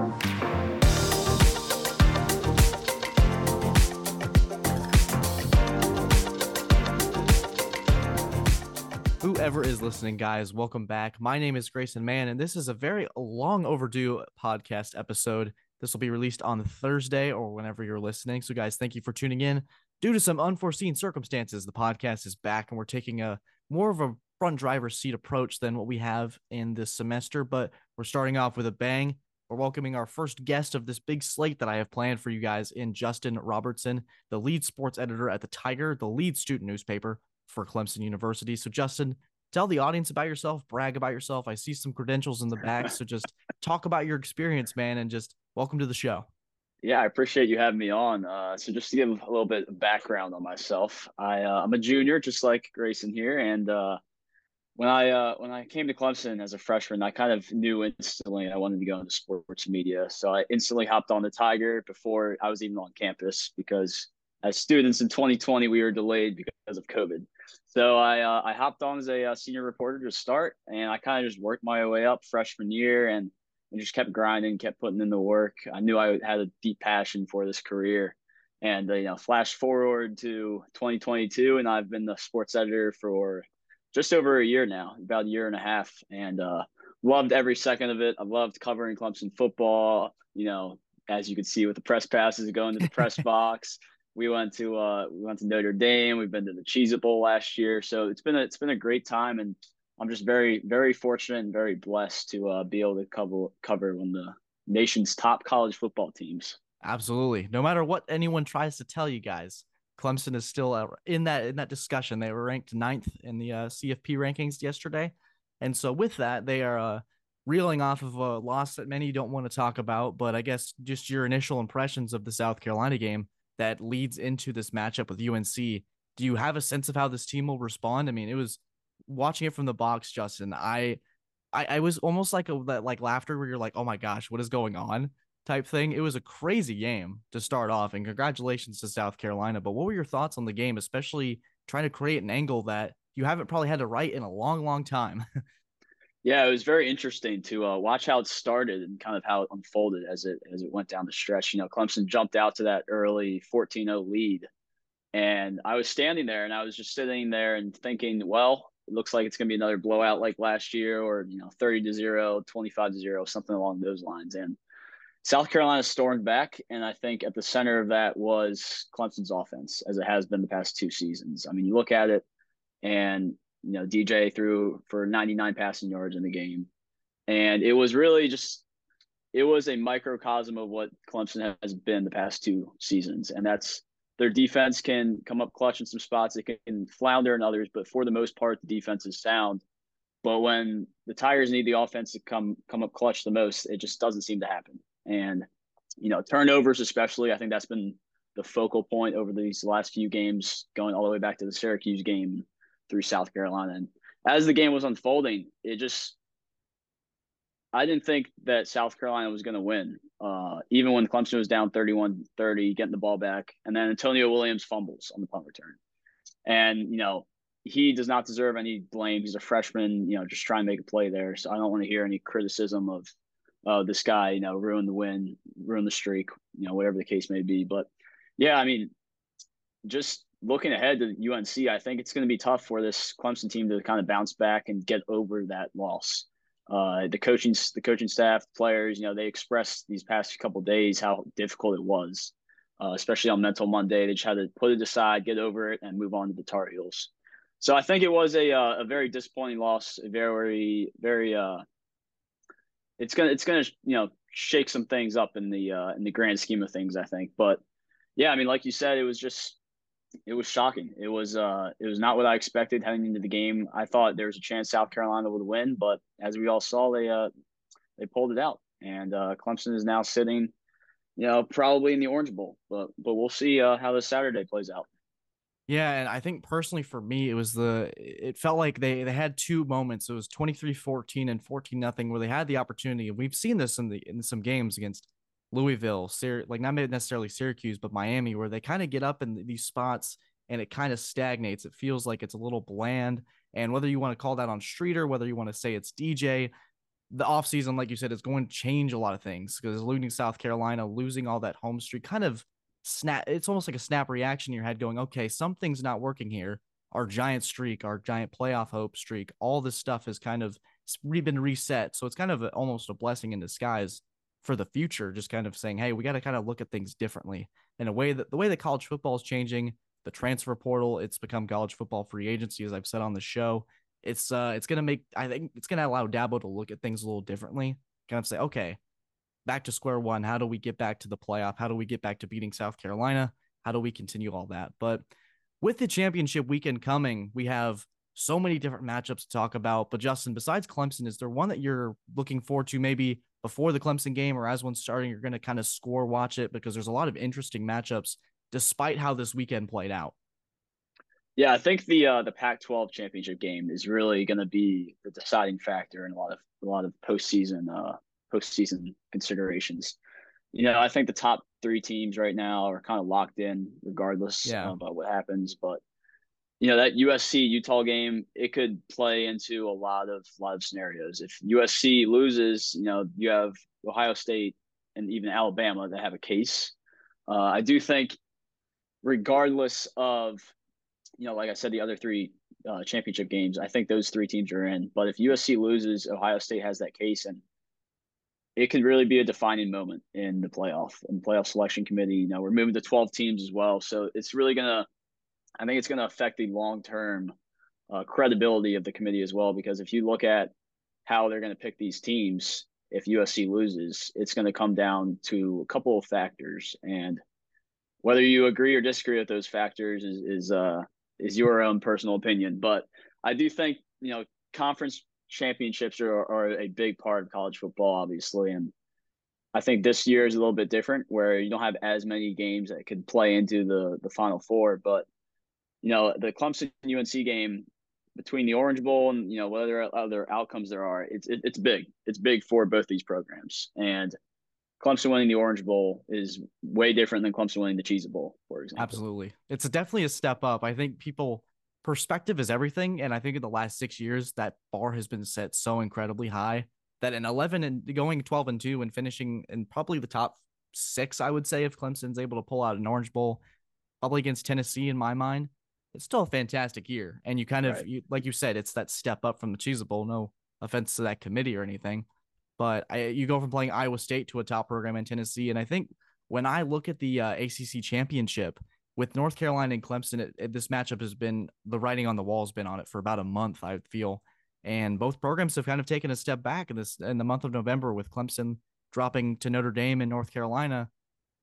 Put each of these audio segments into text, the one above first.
Whoever is listening, guys, welcome back. My name is Grayson Mann, and this is a very long overdue podcast episode. This will be released on Thursday or whenever you're listening. So, guys, thank you for tuning in. Due to some unforeseen circumstances, the podcast is back and we're taking a more of a front driver's seat approach than what we have in this semester. But we're starting off with a bang. We're welcoming our first guest of this big slate that I have planned for you guys in Justin Robertson, the lead sports editor at the Tiger, the lead student newspaper for Clemson University. So, Justin, tell the audience about yourself, brag about yourself. I see some credentials in the back. So, just talk about your experience, man, and just welcome to the show. Yeah, I appreciate you having me on. Uh, so just to give a little bit of background on myself, I uh, I'm a junior, just like Grayson here, and uh, when I uh, when I came to Clemson as a freshman, I kind of knew instantly I wanted to go into sports media. So I instantly hopped on the Tiger before I was even on campus because as students in 2020 we were delayed because of COVID. So I uh, I hopped on as a uh, senior reporter to start, and I kind of just worked my way up freshman year and and just kept grinding, kept putting in the work. I knew I had a deep passion for this career. And, uh, you know, flash forward to 2022, and I've been the sports editor for just over a year now, about a year and a half, and uh, loved every second of it. I loved covering Clemson football. You know, as you can see with the press passes going to the press box. We went to uh, we went to Notre Dame. We've been to the Cheez It Bowl last year, so it's been a, it's been a great time, and I'm just very, very fortunate and very blessed to uh, be able to cover cover one of the nation's top college football teams. Absolutely. No matter what anyone tries to tell you guys, Clemson is still uh, in that in that discussion. They were ranked ninth in the uh, CFP rankings yesterday, and so with that, they are uh, reeling off of a loss that many don't want to talk about. But I guess just your initial impressions of the South Carolina game that leads into this matchup with UNC. Do you have a sense of how this team will respond? I mean, it was watching it from the box, Justin, I, I, I was almost like a that like laughter where you're like, oh my gosh, what is going on? Type thing. It was a crazy game to start off, and congratulations to South Carolina. But what were your thoughts on the game, especially trying to create an angle that you haven't probably had to write in a long, long time? yeah, it was very interesting to uh, watch how it started and kind of how it unfolded as it as it went down the stretch. You know, Clemson jumped out to that early 14-0 lead, and I was standing there and I was just sitting there and thinking, well, it looks like it's going to be another blowout like last year or you know 30 to 0 25 to 0 something along those lines and south carolina stormed back and i think at the center of that was clemson's offense as it has been the past two seasons i mean you look at it and you know dj threw for 99 passing yards in the game and it was really just it was a microcosm of what clemson has been the past two seasons and that's their defense can come up clutch in some spots. It can flounder in others, but for the most part, the defense is sound. But when the Tigers need the offense to come come up clutch the most, it just doesn't seem to happen. And you know, turnovers especially, I think that's been the focal point over these last few games, going all the way back to the Syracuse game through South Carolina. And as the game was unfolding, it just I didn't think that South Carolina was going to win, uh, even when Clemson was down 31 30, getting the ball back. And then Antonio Williams fumbles on the punt return. And, you know, he does not deserve any blame. He's a freshman, you know, just trying to make a play there. So I don't want to hear any criticism of uh, this guy, you know, ruin the win, ruin the streak, you know, whatever the case may be. But yeah, I mean, just looking ahead to UNC, I think it's going to be tough for this Clemson team to kind of bounce back and get over that loss uh, the coaching the coaching staff, players, you know, they expressed these past couple days how difficult it was, uh, especially on Mental Monday. They just had to put it aside, get over it, and move on to the Tar Heels. So I think it was a uh, a very disappointing loss. A very very uh, it's gonna it's gonna you know shake some things up in the uh, in the grand scheme of things. I think, but yeah, I mean, like you said, it was just it was shocking. It was uh it was not what I expected heading into the game. I thought there was a chance South Carolina would win, but as we all saw, they uh they pulled it out. And uh Clemson is now sitting, you know, probably in the Orange Bowl. But but we'll see uh, how this Saturday plays out. Yeah, and I think personally for me, it was the it felt like they they had two moments. It was 23-14 and 14 nothing where they had the opportunity. And we've seen this in the in some games against Louisville, like not necessarily Syracuse, but Miami, where they kind of get up in these spots and it kind of stagnates. It feels like it's a little bland. And whether you want to call that on Streeter, whether you want to say it's DJ, the offseason, like you said, is going to change a lot of things because losing South Carolina, losing all that home street kind of snap. It's almost like a snap reaction in your head going, okay, something's not working here. Our giant streak, our giant playoff hope streak, all this stuff has kind of been reset. So it's kind of a, almost a blessing in disguise for the future, just kind of saying, hey, we got to kind of look at things differently in a way that the way that college football is changing, the transfer portal, it's become college football free agency, as I've said on the show. It's uh it's gonna make I think it's gonna allow Dabo to look at things a little differently. Kind of say, okay, back to square one. How do we get back to the playoff? How do we get back to beating South Carolina? How do we continue all that? But with the championship weekend coming, we have so many different matchups to talk about. But Justin, besides Clemson, is there one that you're looking forward to maybe before the Clemson game or as one's starting, you're going to kind of score watch it because there's a lot of interesting matchups despite how this weekend played out. Yeah, I think the uh, the Pac-12 championship game is really going to be the deciding factor in a lot of a lot of postseason uh, postseason considerations. You know, I think the top three teams right now are kind of locked in, regardless yeah. of uh, what happens. But you know that USC Utah game, it could play into a lot of a lot of scenarios. If USC loses, you know, you have Ohio State and even Alabama that have a case. Uh, I do think regardless of, you know, like I said, the other three uh, championship games, I think those three teams are in. But if USC loses, Ohio State has that case, and it could really be a defining moment in the playoff and playoff selection committee. You know, we're moving to 12 teams as well, so it's really gonna. I think it's going to affect the long term uh, credibility of the committee as well. Because if you look at how they're going to pick these teams, if USC loses, it's going to come down to a couple of factors, and whether you agree or disagree with those factors is is uh is your own personal opinion. But I do think you know conference championships are, are a big part of college football, obviously, and I think this year is a little bit different where you don't have as many games that could play into the the final four. But you know the Clemson UNC game between the Orange Bowl and you know whatever other outcomes there are, it's it, it's big. It's big for both these programs, and Clemson winning the Orange Bowl is way different than Clemson winning the Cheez Bowl, for example. Absolutely. It's definitely a step up. I think people perspective is everything. And I think in the last six years, that bar has been set so incredibly high that in 11 and going 12 and 2 and finishing in probably the top six, I would say, if Clemson's able to pull out an Orange Bowl, probably against Tennessee in my mind, it's still a fantastic year. And you kind of, right. you, like you said, it's that step up from the Cheez Bowl. No offense to that committee or anything. But I, you go from playing Iowa State to a top program in Tennessee. And I think when I look at the uh, ACC championship with North Carolina and Clemson, it, it, this matchup has been the writing on the wall has been on it for about a month, I feel. And both programs have kind of taken a step back in this in the month of November with Clemson dropping to Notre Dame in North Carolina.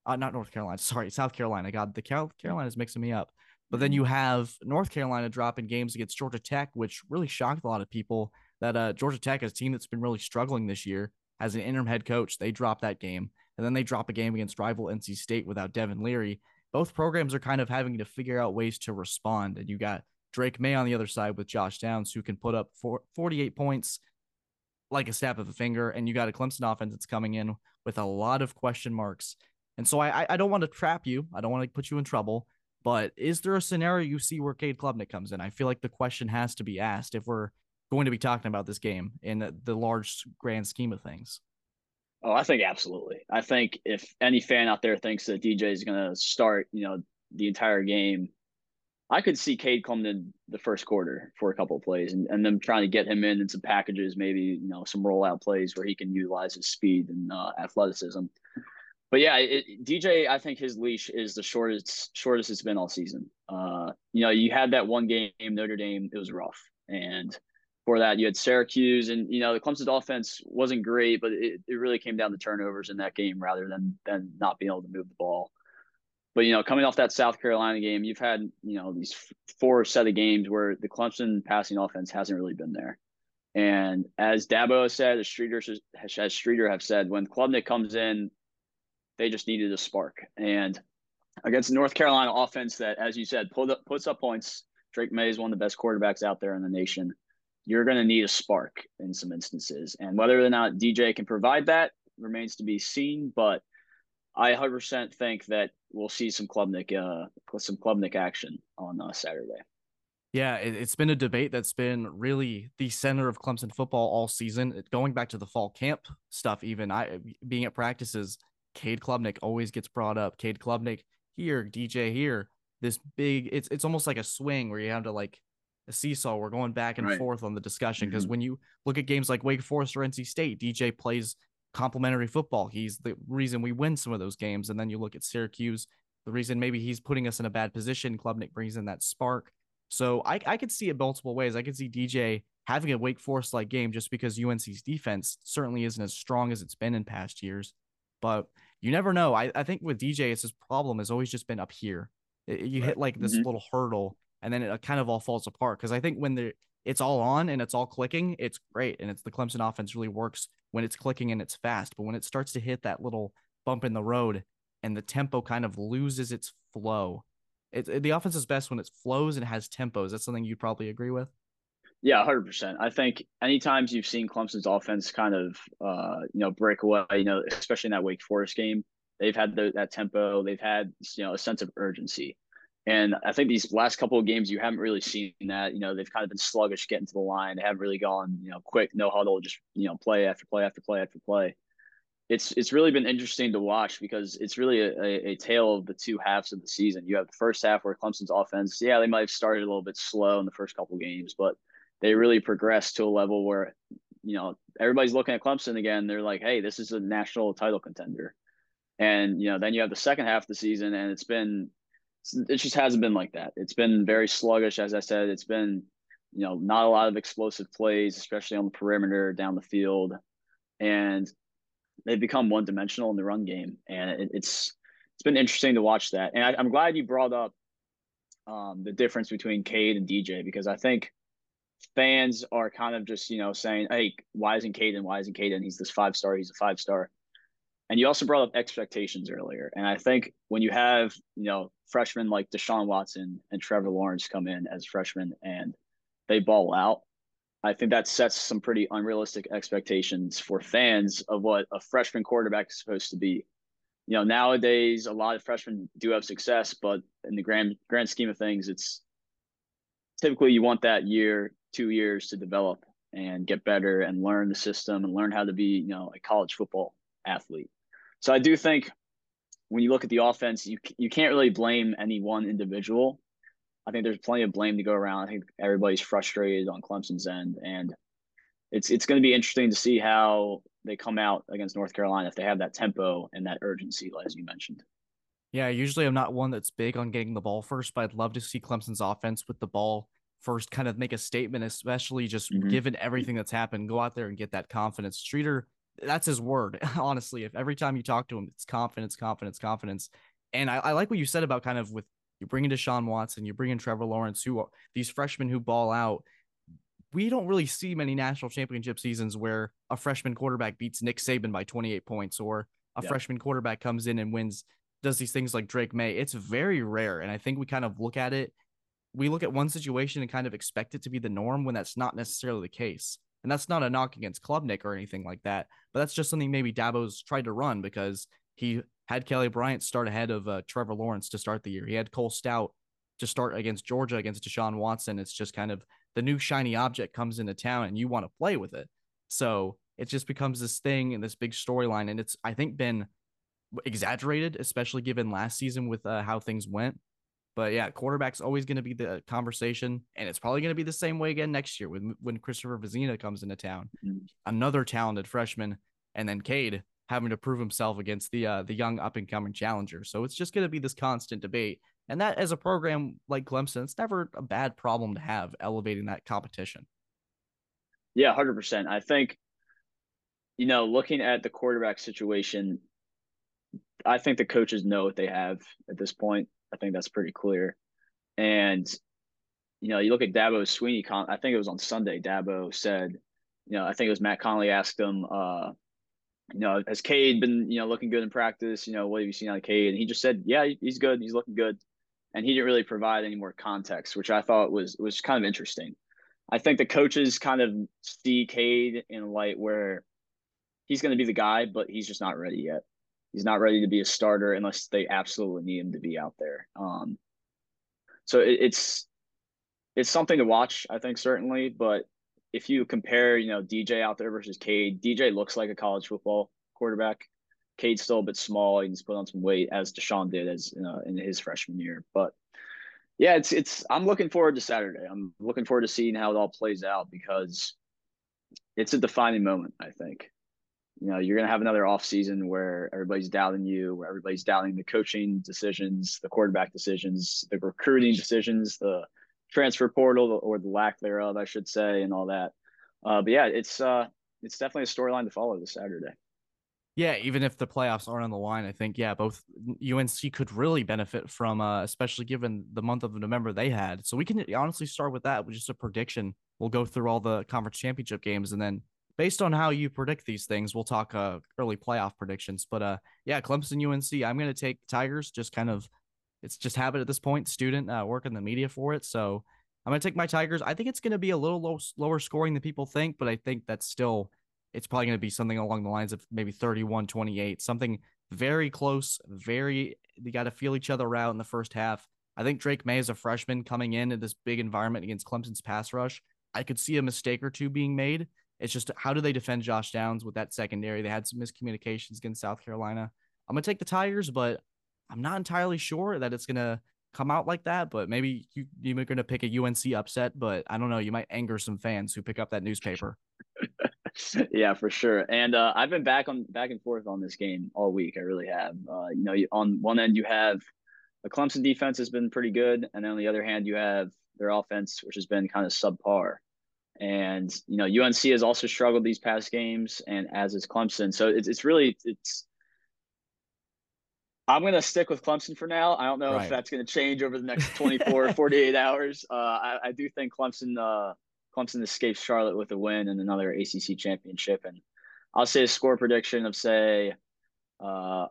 Uh, not North Carolina, sorry, South Carolina. God, the Carolina is mixing me up. But then mm-hmm. you have North Carolina dropping games against Georgia Tech, which really shocked a lot of people that uh, Georgia Tech is a team that's been really struggling this year as an interim head coach. They drop that game, and then they drop a game against rival NC State without Devin Leary. Both programs are kind of having to figure out ways to respond, and you got Drake Maye on the other side with Josh Downs, who can put up 48 points like a snap of a finger, and you got a Clemson offense that's coming in with a lot of question marks. And so I I don't want to trap you. I don't want to put you in trouble. But is there a scenario you see where Cade Klubnik comes in? I feel like the question has to be asked if we're going to be talking about this game in the large grand scheme of things? Oh, I think absolutely. I think if any fan out there thinks that DJ is going to start, you know, the entire game, I could see Cade come in the first quarter for a couple plays and, and them trying to get him in in some packages, maybe, you know, some rollout plays where he can utilize his speed and uh, athleticism. But yeah, it, DJ, I think his leash is the shortest shortest it's been all season. Uh, you know, you had that one game Notre Dame, it was rough, and for that, you had Syracuse, and you know the Clemson's offense wasn't great, but it, it really came down to turnovers in that game rather than than not being able to move the ball. But you know, coming off that South Carolina game, you've had you know these four set of games where the Clemson passing offense hasn't really been there. And as Dabo said, as Streeter as Streeter have said, when Klubnik comes in, they just needed a spark. And against North Carolina offense that, as you said, pulled up, puts up points. Drake Maye is one of the best quarterbacks out there in the nation you're going to need a spark in some instances. And whether or not DJ can provide that remains to be seen. But I 100% think that we'll see some Klubnik, uh, some Klubnik action on uh, Saturday. Yeah, it, has been a debate that's been really the center of Clemson football all season. Going back to the fall camp stuff, even I being at practices, Cade Klubnik always gets brought up. Cade Klubnik here, DJ here. This big, it's it's almost like a swing where you have to like a seesaw. We're going back and right. forth on the discussion because mm-hmm. when you look at games like Wake Forest or NC State, DJ plays complementary football. He's the reason we win some of those games. And then you look at Syracuse, the reason maybe he's putting us in a bad position. Klubnik brings in that spark. So I, I could see it multiple ways. I could see DJ having a Wake Forest like game just because UNC's defense certainly isn't as strong as it's been in past years. But you never know. I, I think with DJ, it's his problem has always just been up here. It, you right. hit like this mm-hmm. little hurdle and then it kind of all falls apart. Because I think when it's all on and it's all clicking, it's great. And it's the Clemson offense really works when it's clicking and it's fast. But when it starts to hit that little bump in the road and the tempo kind of loses its flow, it, it the offense is best when it flows and has tempos. That's something you'd probably agree with. Yeah, hundred percent. I think any times you've seen Clemson's offense kind of, uh, you know, break away, you know, especially in that Wake Forest game, they've had the, that tempo, they've had, you know, a sense of urgency. And I think these last couple of games, you haven't really seen that. You know, they've kind of been sluggish getting to the line. They haven't really gone, you know, quick, no huddle, just you know, play after play after play after play. It's it's really been interesting to watch because it's really a, a, a tale of the two halves of the season. You have the first half where Clemson's offense, yeah, they might have started a little bit slow in the first couple of games, but they really progressed to a level where, you know, everybody's looking at Clemson again. They're like, hey, this is a national title contender. And you know, then you have the second half of the season, and it's been it just hasn't been like that. It's been very sluggish, as I said. It's been, you know, not a lot of explosive plays, especially on the perimeter down the field, and they've become one dimensional in the run game. And it, it's it's been interesting to watch that. And I, am glad you brought up um, the difference between Cade and DJ because I think fans are kind of just you know saying, "Hey, why isn't Caden? Why isn't Caden? He's this five star. He's a five star." And you also brought up expectations earlier. And I think when you have, you know, freshmen like Deshaun Watson and Trevor Lawrence come in as freshmen and they ball out, I think that sets some pretty unrealistic expectations for fans of what a freshman quarterback is supposed to be. You know, nowadays a lot of freshmen do have success, but in the grand grand scheme of things, it's typically you want that year, two years to develop and get better and learn the system and learn how to be, you know, a college football athlete. So I do think when you look at the offense, you you can't really blame any one individual. I think there's plenty of blame to go around. I think everybody's frustrated on Clemson's end, and it's it's going to be interesting to see how they come out against North Carolina if they have that tempo and that urgency, as you mentioned. Yeah, usually I'm not one that's big on getting the ball first, but I'd love to see Clemson's offense with the ball first kind of make a statement, especially just mm-hmm. given everything that's happened. Go out there and get that confidence. Streeter that's his word. Honestly, if every time you talk to him, it's confidence, confidence, confidence. And I, I like what you said about kind of with you bring in Deshaun Watson, you bring in Trevor Lawrence, who are these freshmen who ball out. We don't really see many national championship seasons where a freshman quarterback beats Nick Saban by 28 points or a yeah. freshman quarterback comes in and wins, does these things like Drake Maye. It's very rare. And I think we kind of look at it, we look at one situation and kind of expect it to be the norm when that's not necessarily the case. And that's not a knock against Klubnik or anything like that, but that's just something maybe Dabo's tried to run because he had Kelly Bryant start ahead of uh, Trevor Lawrence to start the year. He had Cole Stoudt to start against Georgia against Deshaun Watson. It's just kind of the new shiny object comes into town and you want to play with it. So it just becomes this thing and this big storyline. And it's, I think, been exaggerated, especially given last season with uh, how things went. But yeah, quarterback's always going to be the conversation, and it's probably going to be the same way again next year when when Christopher Vizzina comes into town, mm-hmm. another talented freshman, and then Cade having to prove himself against the uh, the young up and coming challenger. So it's just going to be this constant debate, and that as a program like Clemson, it's never a bad problem to have elevating that competition. Yeah, hundred percent. I think, you know, looking at the quarterback situation, I think the coaches know what they have at this point. I think that's pretty clear. And you know, you look at Dabo Swinney. I think it was on Sunday. Dabo said, you know, I think it was Matt Connolly asked him, uh, you know, has Cade been, you know, looking good in practice? You know, what have you seen on Cade? And he just said, yeah, he's good. He's looking good. And he didn't really provide any more context, which I thought was was kind of interesting. I think the coaches kind of see Cade in a light where he's going to be the guy, but he's just not ready yet he's not ready to be a starter unless they absolutely need him to be out there. Um, so it, it's it's something to watch, I think certainly. But if you compare, you know, DJ out there versus Cade, DJ looks like a college football quarterback. Cade's still a bit small. He's put on some weight as Deshaun did as in his freshman year. But yeah, it's it's. I'm looking forward to Saturday. I'm looking forward to seeing how it all plays out because it's a defining moment. I think. You know, you're gonna have another off season where everybody's doubting you, where everybody's doubting the coaching decisions, the quarterback decisions, the recruiting decisions, the transfer portal or the lack thereof, I should say, and all that. Uh, but yeah, it's uh, it's definitely a storyline to follow this Saturday. Yeah, even if the playoffs aren't on the line, I think yeah, both UNC could really benefit from, uh, especially given the month of November they had. So we can honestly start with that with just a prediction. We'll go through all the conference championship games, and then based on how you predict these things, we'll talk uh, early playoff predictions. But uh, yeah, Clemson UNC, I'm gonna take Tigers. Just kind of, it's just habit at this point. Student uh, working the media for it, so I'm gonna take my Tigers. I think it's gonna be a little low, lower scoring than people think, but I think that's still it's probably going to be something along the lines of maybe 31 28, something very close, very, they got to feel each other out in the first half. I think Drake Maye is a freshman coming in in this big environment against Clemson's pass rush. I could see a mistake or two being made. It's just how do they defend Josh Downs with that secondary? They had some miscommunications against South Carolina. I'm to take the Tigers, but I'm not entirely sure that it's to come out like that. But maybe you, you're to pick a UNC upset, but I don't know. You might anger some fans who pick up that newspaper. yeah, for sure. And uh, I've been back on back and forth on this game all week. I really have. Uh, you know, on one end you have the Clemson defense has been pretty good, and then on the other hand you have their offense, which has been kind of subpar. And you know, UNC has also struggled these past games, and as is Clemson. So it's it's really it's. I'm going to stick with Clemson for now. I don't know right. if that's going to change over the next 24, 48 hours. Uh, I, I do think Clemson uh, Clemson escapes Charlotte with a win and another ACC championship. And I'll say a score prediction of say, uh,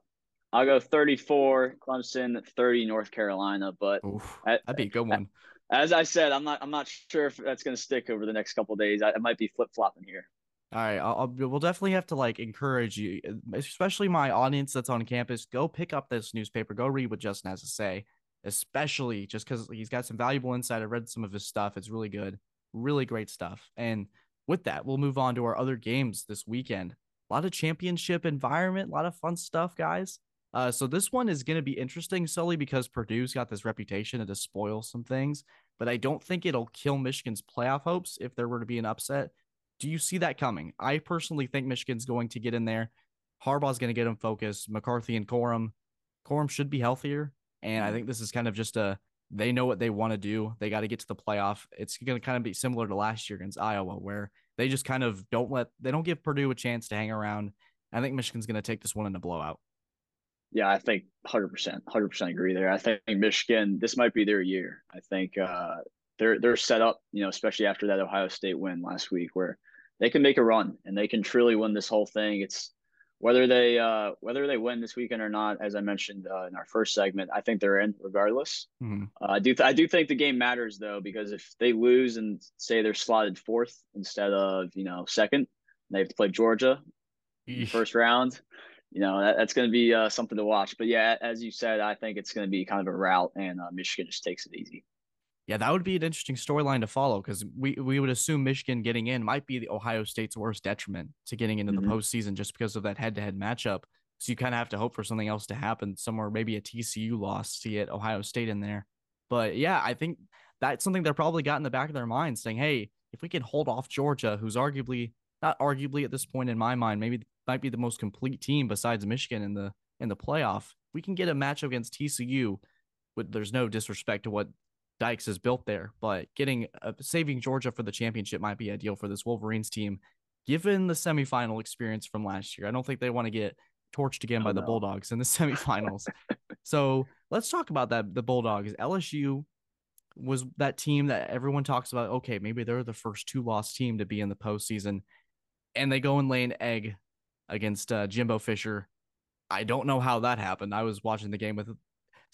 I'll go 34 Clemson, 30 North Carolina. But Oof, that'd be a good one. As I said, I'm not I'm not sure if that's going to stick over the next couple days. I, I might be flip flopping here. All right, I'll, we'll definitely have to like encourage you, especially my audience that's on campus. Go pick up this newspaper. Go read what Justin has to say, especially just because he's got some valuable insight. I read some of his stuff; it's really good really great stuff. And with that, we'll move on to our other games this weekend. A lot of championship environment, a lot of fun stuff, guys. Uh, so this one is going to be interesting solely because Purdue's got this reputation to spoil some things, but I don't think it'll kill Michigan's playoff hopes if there were to be an upset. Do you see that coming? I personally think Michigan's going to get in there. Harbaugh's going to get them focused. McCarthy and Corum. Corum should be healthier. And I mm-hmm. think this is kind of just a they know what they want to do. They got to get to the playoff. It's going to kind of be similar to last year against Iowa, where they just kind of don't let they don't give Purdue a chance to hang around. I think Michigan's going to take this one in a blowout. Yeah, I think 100%, 100% agree there. I think Michigan, this might be their year. I think uh, they're they're set up, you know, especially after that Ohio State win last week, where they can make a run and they can truly win this whole thing. It's whether they uh, whether they win this weekend or not, as I mentioned uh, in our first segment, I think they're in regardless. Mm-hmm. Uh, I do th- I do think the game matters though because if they lose and say they're slotted fourth instead of you know second, they have to play Georgia first round. You know that, that's going to be uh, something to watch. But yeah, as you said, I think it's going to be kind of a rout, and uh, Michigan just takes it easy. Yeah, that would be an interesting storyline to follow because we, we would assume Michigan getting in might be the Ohio State's worst detriment to getting into mm-hmm. the postseason just because of that head to head matchup. So you kind of have to hope for something else to happen somewhere, maybe a TCU loss to get Ohio State in there. But yeah, I think that's something they're probably got in the back of their mind saying, hey, if we can hold off Georgia, who's arguably not arguably at this point in my mind, maybe might be the most complete team besides Michigan in the in the playoff. We can get a matchup against TCU. With, there's no disrespect to what Dykes has built there, but getting uh, saving Georgia for the championship might be ideal for this Wolverines team, given the semifinal experience from last year. I don't think they want to get torched again oh, by the no. Bulldogs in the semifinals. so let's talk about that. The Bulldogs, LSU was that team that everyone talks about. Okay, maybe they're the first two loss team to be in the postseason, and they go and lay an egg against uh, Jimbo Fisher. I don't know how that happened. I was watching the game with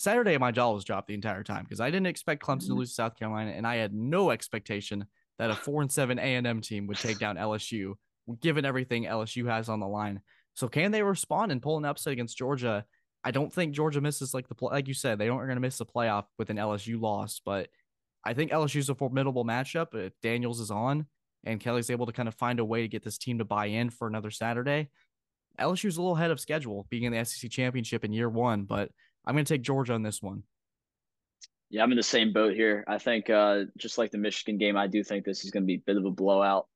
Saturday, my jaw was dropped the entire time because I didn't expect Clemson to mm-hmm. lose to South Carolina, and I had no expectation that a four and seven A and M team would take down LSU, given everything LSU has on the line. So can they respond and pull an upset against Georgia? I don't think Georgia misses like the like you said they don't are going to miss the playoff with an LSU loss, but I think LSU's a formidable matchup if Daniels is on and Kelly's able to kind of find a way to get this team to buy in for another Saturday. LSU's a little ahead of schedule being in the SEC championship in year one, but I'm going to take Georgia on this one. Yeah, I'm in the same boat here. I think uh, just like the Michigan game, I do think this is going to be a bit of a blowout.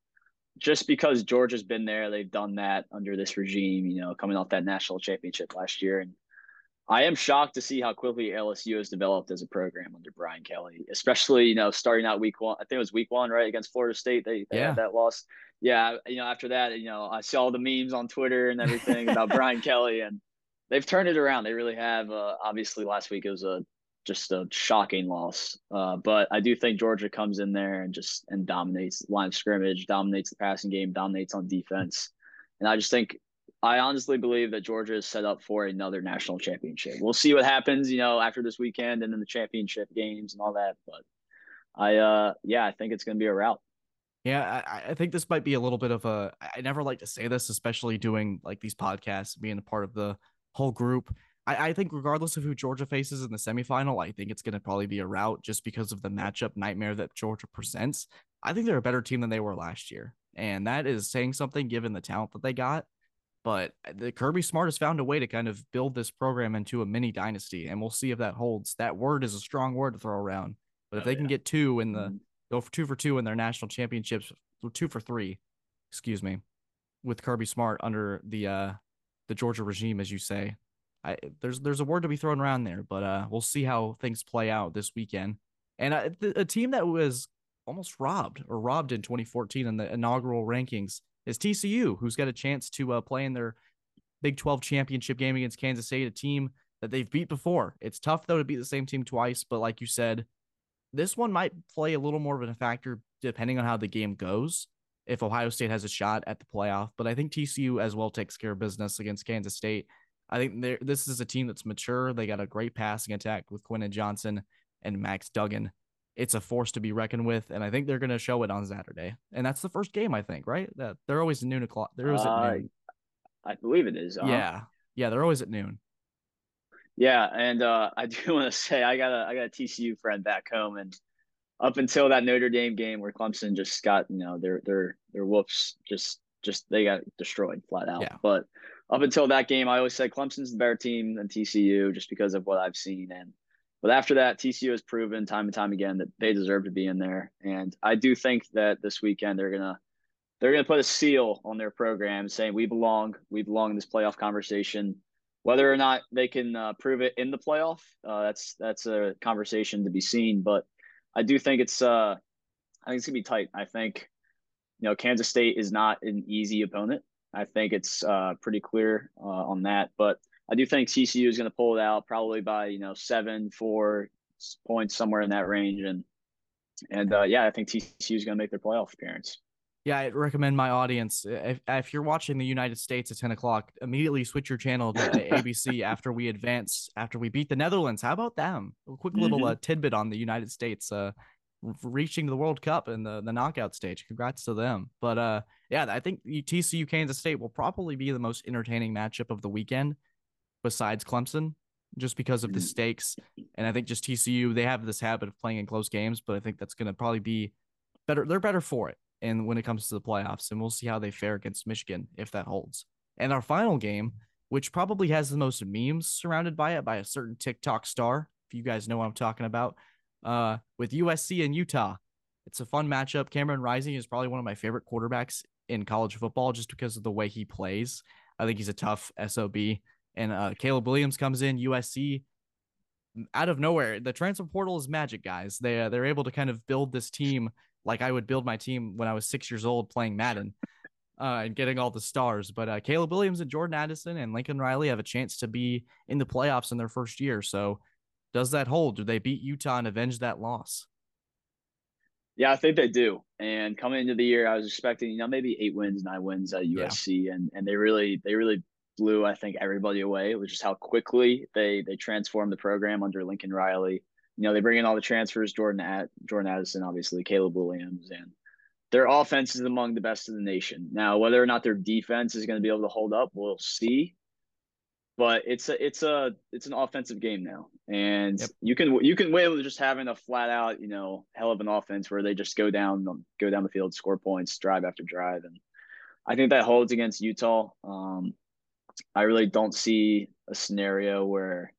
Just because Georgia's been there, they've done that under this regime, you know, coming off that national championship last year. And I am shocked to see how quickly LSU has developed as a program under Brian Kelly, especially, you know, starting out week one. I think it was week one, right? Against Florida State. They, they yeah. had that loss. Yeah. You know, after that, you know, I saw all the memes on Twitter and everything about Brian Kelly, and they've turned it around. They really have. Uh, obviously, last week it was a just a shocking loss. Uh, but I do think Georgia comes in there and just and dominates line of scrimmage, dominates the passing game, dominates on defense. And I just think I honestly believe that Georgia is set up for another national championship. We'll see what happens, you know, after this weekend and then the championship games and all that. But I uh yeah, I think it's gonna be a rout. Yeah, I, I think this might be a little bit of a I never like to say this, especially doing like these podcasts, being a part of the whole group. I, I think regardless of who Georgia faces in the semifinal, I think it's going to probably be a rout just because of the matchup nightmare that Georgia presents. I think they're a better team than they were last year, and that is saying something given the talent that they got. But the Kirby Smart has found a way to kind of build this program into a mini dynasty, and we'll see if that holds. That word is a strong word to throw around, but if oh, they yeah. can get two in the mm-hmm. Go for two for two in their national championships, two for three, excuse me, with Kirby Smart under the uh the Georgia regime, as you say, I, there's there's a word to be thrown around there, but uh, we'll see how things play out this weekend. And uh, a team that was almost robbed or robbed in 2014 in the inaugural rankings is TCU, who's got a chance to uh, play in their Big 12 championship game against Kansas State, a team that they've beat before. It's tough though to beat the same team twice, but like you said, this one might play a little more of a factor depending on how the game goes. If Ohio State has a shot at the playoff, but I think TCU as well takes care of business against Kansas State. I think this is a team that's mature. They got a great passing attack with Quentin Johnston and Max Duggan. It's a force to be reckoned with, and I think they're going to show it on Saturday. And that's the first game, I think, right? That they're always at noon o'clock. They're always uh, at noon. I believe it is. Uh-huh. Yeah, yeah, they're always at noon. Yeah, and uh, I do want to say I got a I got a TCU friend back home, and up until that Notre Dame game where Clemson just got you know their their their whoops just just they got destroyed flat out. Yeah. But up until that game, I always said Clemson's the better team than TCU just because of what I've seen. And but after that, TCU has proven time and time again that they deserve to be in there. And I do think that this weekend they're gonna they're gonna put a seal on their program, saying we belong, we belong in this playoff conversation. Whether or not they can uh, prove it in the playoff, uh, that's that's a conversation to be seen. But I do think it's uh, I think it's gonna be tight. I think you know Kansas State is not an easy opponent. I think it's uh, pretty clear uh, on that. But I do think TCU is going to pull it out probably by you know seven, four points somewhere in that range, and and uh, yeah, I think TCU is going to make their playoff appearance. Yeah, I recommend my audience if, if you're watching the United States at 10 o'clock, immediately switch your channel to ABC after we advance, after we beat the Netherlands. How about them? A quick little mm-hmm. uh, tidbit on the United States. Uh, reaching the World Cup in the, the knockout stage. Congrats to them. But uh, yeah, I think TCU Kansas State will probably be the most entertaining matchup of the weekend, besides Clemson, just because of the mm. stakes. And I think just TCU they have this habit of playing in close games, but I think that's going to probably be better. They're better for it. And when it comes to the playoffs, and we'll see how they fare against Michigan if that holds. And our final game, which probably has the most memes surrounded by it by a certain TikTok star, if you guys know what I'm talking about uh, with USC and Utah. It's a fun matchup. Cameron Rising is probably one of my favorite quarterbacks in college football just because of the way he plays. I think he's a tough SOB. And uh, Caleb Williams comes in, USC out of nowhere. The transfer portal is magic, guys. They uh, they're able to kind of build this team like I would build my team when I was six years old playing Madden. Uh, and getting all the stars. But uh, Caleb Williams and Jordan Addison and Lincoln Riley have a chance to be in the playoffs in their first year. So does that hold? Do they beat Utah and avenge that loss? Yeah, I think they do. And coming into the year, I was expecting, you know, maybe eight wins, nine wins at USC, yeah. and and they really they really blew, I think, everybody away, which is how quickly they they transformed the program under Lincoln Riley. You know, they bring in all the transfers, Jordan at Jordan Addison, obviously, Caleb Williams, and their offense is among the best in the nation. Now, whether or not their defense is going to be able to hold up, we'll see. but it's a it's a it's an offensive game now, and yep. you can you can win with just having a flat out you know hell of an offense where they just go down go down the field, score points, drive after drive, and I think that holds against Utah. Um, I really don't see a scenario where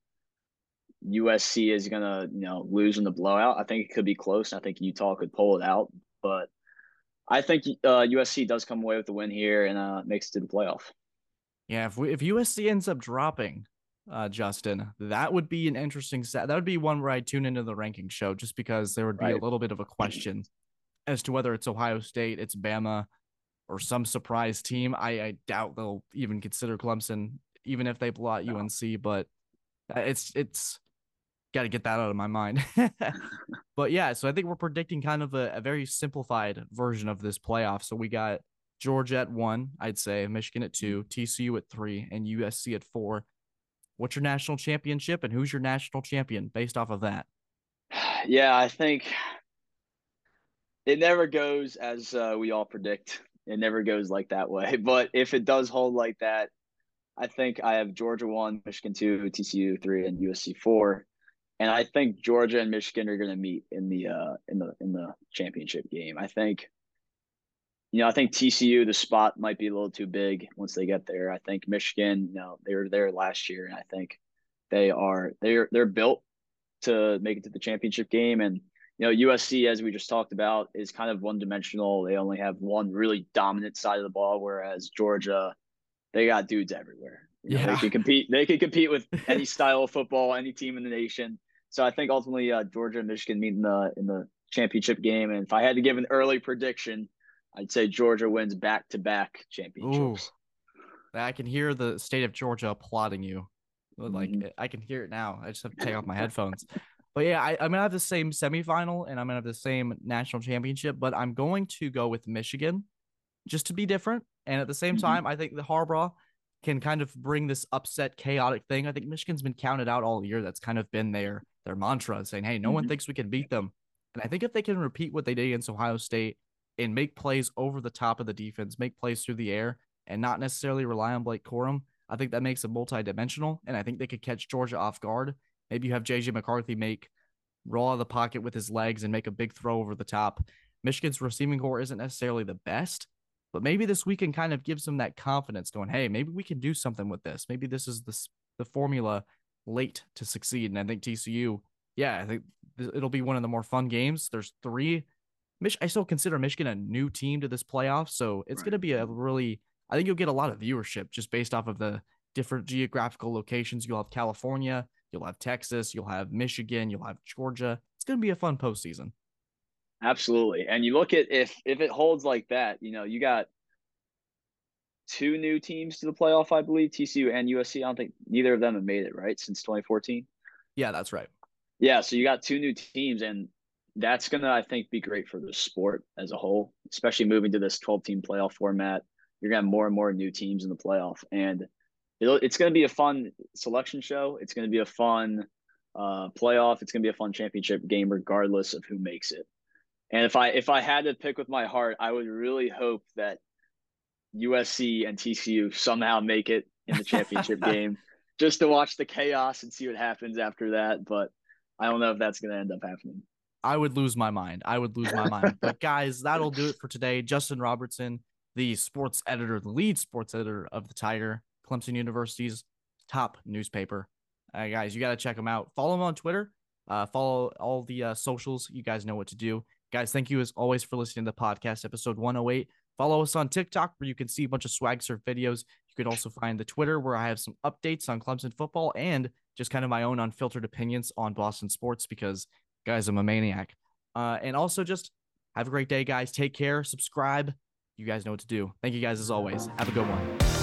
USC is gonna you know lose in the blowout. I think it could be close. I think Utah could pull it out, but I think uh, USC does come away with the win here and uh, makes it to the playoff. Yeah, if we, if USC ends up dropping, uh, Justin, that would be an interesting set. That would be one where I tune into the ranking show just because there would be right. a little bit of a question as to whether it's Ohio State, it's Bama, or some surprise team. I, I doubt they'll even consider Clemson, even if they blow out no. UNC. But uh, it's it's got to get that out of my mind. but yeah, so I think we're predicting kind of a, a very simplified version of this playoff. So we got Georgia at one, I'd say, Michigan at two, TCU at three, and USC at four. What's your national championship and who's your national champion based off of that? Yeah, I think it never goes as uh, we all predict. It never goes like that way. But if it does hold like that, I think I have Georgia one, Michigan two, TCU three, and USC four. And I think Georgia and Michigan are going to meet in the uh, in the in the championship game. I think you know, I think TCU, the spot might be a little too big once they get there. I think Michigan, you know, they were there last year, and I think they are they're they're built to make it to the championship game. And you know, USC, as we just talked about, is kind of one dimensional. They only have one really dominant side of the ball, whereas Georgia, they got dudes everywhere. You know, yeah. they can compete. They can compete with any style of football, any team in the nation. So I think ultimately uh, Georgia and Michigan meet in the in the championship game. And if I had to give an early prediction, I'd say Georgia wins back to back championships. Ooh. I can hear the state of Georgia applauding you. Like mm-hmm. I can hear it now. I just have to take off my headphones. But yeah, I, am gonna have the same semifinal and I'm gonna have the same national championship, but I'm going to go with Michigan just to be different. And at the same mm-hmm. time, I think the Harbaugh can kind of bring this upset, chaotic thing. I think Michigan's been counted out all year. That's kind of been their their mantra, saying, "Hey, no mm-hmm. one thinks we can beat them." And I think if they can repeat what they did against Ohio State and make plays over the top of the defense, make plays through the air, and not necessarily rely on Blake Corum. I think that makes it multi-dimensional, and I think they could catch Georgia off guard. Maybe you have JJ McCarthy make roll out of the pocket with his legs and make a big throw over the top. Michigan's receiving corps isn't necessarily the best, but maybe this weekend kind of gives them that confidence, going, "Hey, maybe we can do something with this. Maybe this is the the formula late to succeed." And I think TCU, yeah, I think it'll be one of the more fun games. There's three Mich- I still consider Michigan a new team to this playoff, so it's right. going to be a really. I think you'll get a lot of viewership just based off of the different geographical locations. You'll have California, you'll have Texas, you'll have Michigan, you'll have Georgia. It's going to be a fun postseason. Absolutely, and you look at if if it holds like that, you know, you got two new teams to the playoff, I believe, TCU and USC. I don't think neither of them have made it right since 2014. Yeah, that's right. Yeah, so you got two new teams, and that's going to, I think, be great for the sport as a whole, especially moving to this 12 team playoff format. You're going to have more and more new teams in the playoff. And it's going to be a fun selection show. It's going to be a fun uh, playoff. It's going to be a fun championship game, regardless of who makes it. And if I if I had to pick with my heart, I would really hope that USC and TCU somehow make it in the championship game, just to watch the chaos and see what happens after that. But I don't know if that's going to end up happening. I would lose my mind. I would lose my mind. But guys, that'll do it for today. Justin Robertson, the sports editor, the lead sports editor of the Tiger, Clemson University's top newspaper. Uh, guys, you got to check them out. Follow them on Twitter. Uh, follow all the uh, socials. You guys know what to do. Guys, thank you as always for listening to the podcast, episode 108. Follow us on TikTok where you can see a bunch of swag surf videos. You can also find the Twitter where I have some updates on Clemson football and just kind of my own unfiltered opinions on Boston sports because guys, I'm a maniac. Uh, and also just have a great day, guys. Take care, subscribe. You guys know what to do. Thank you guys as always. Have a good one.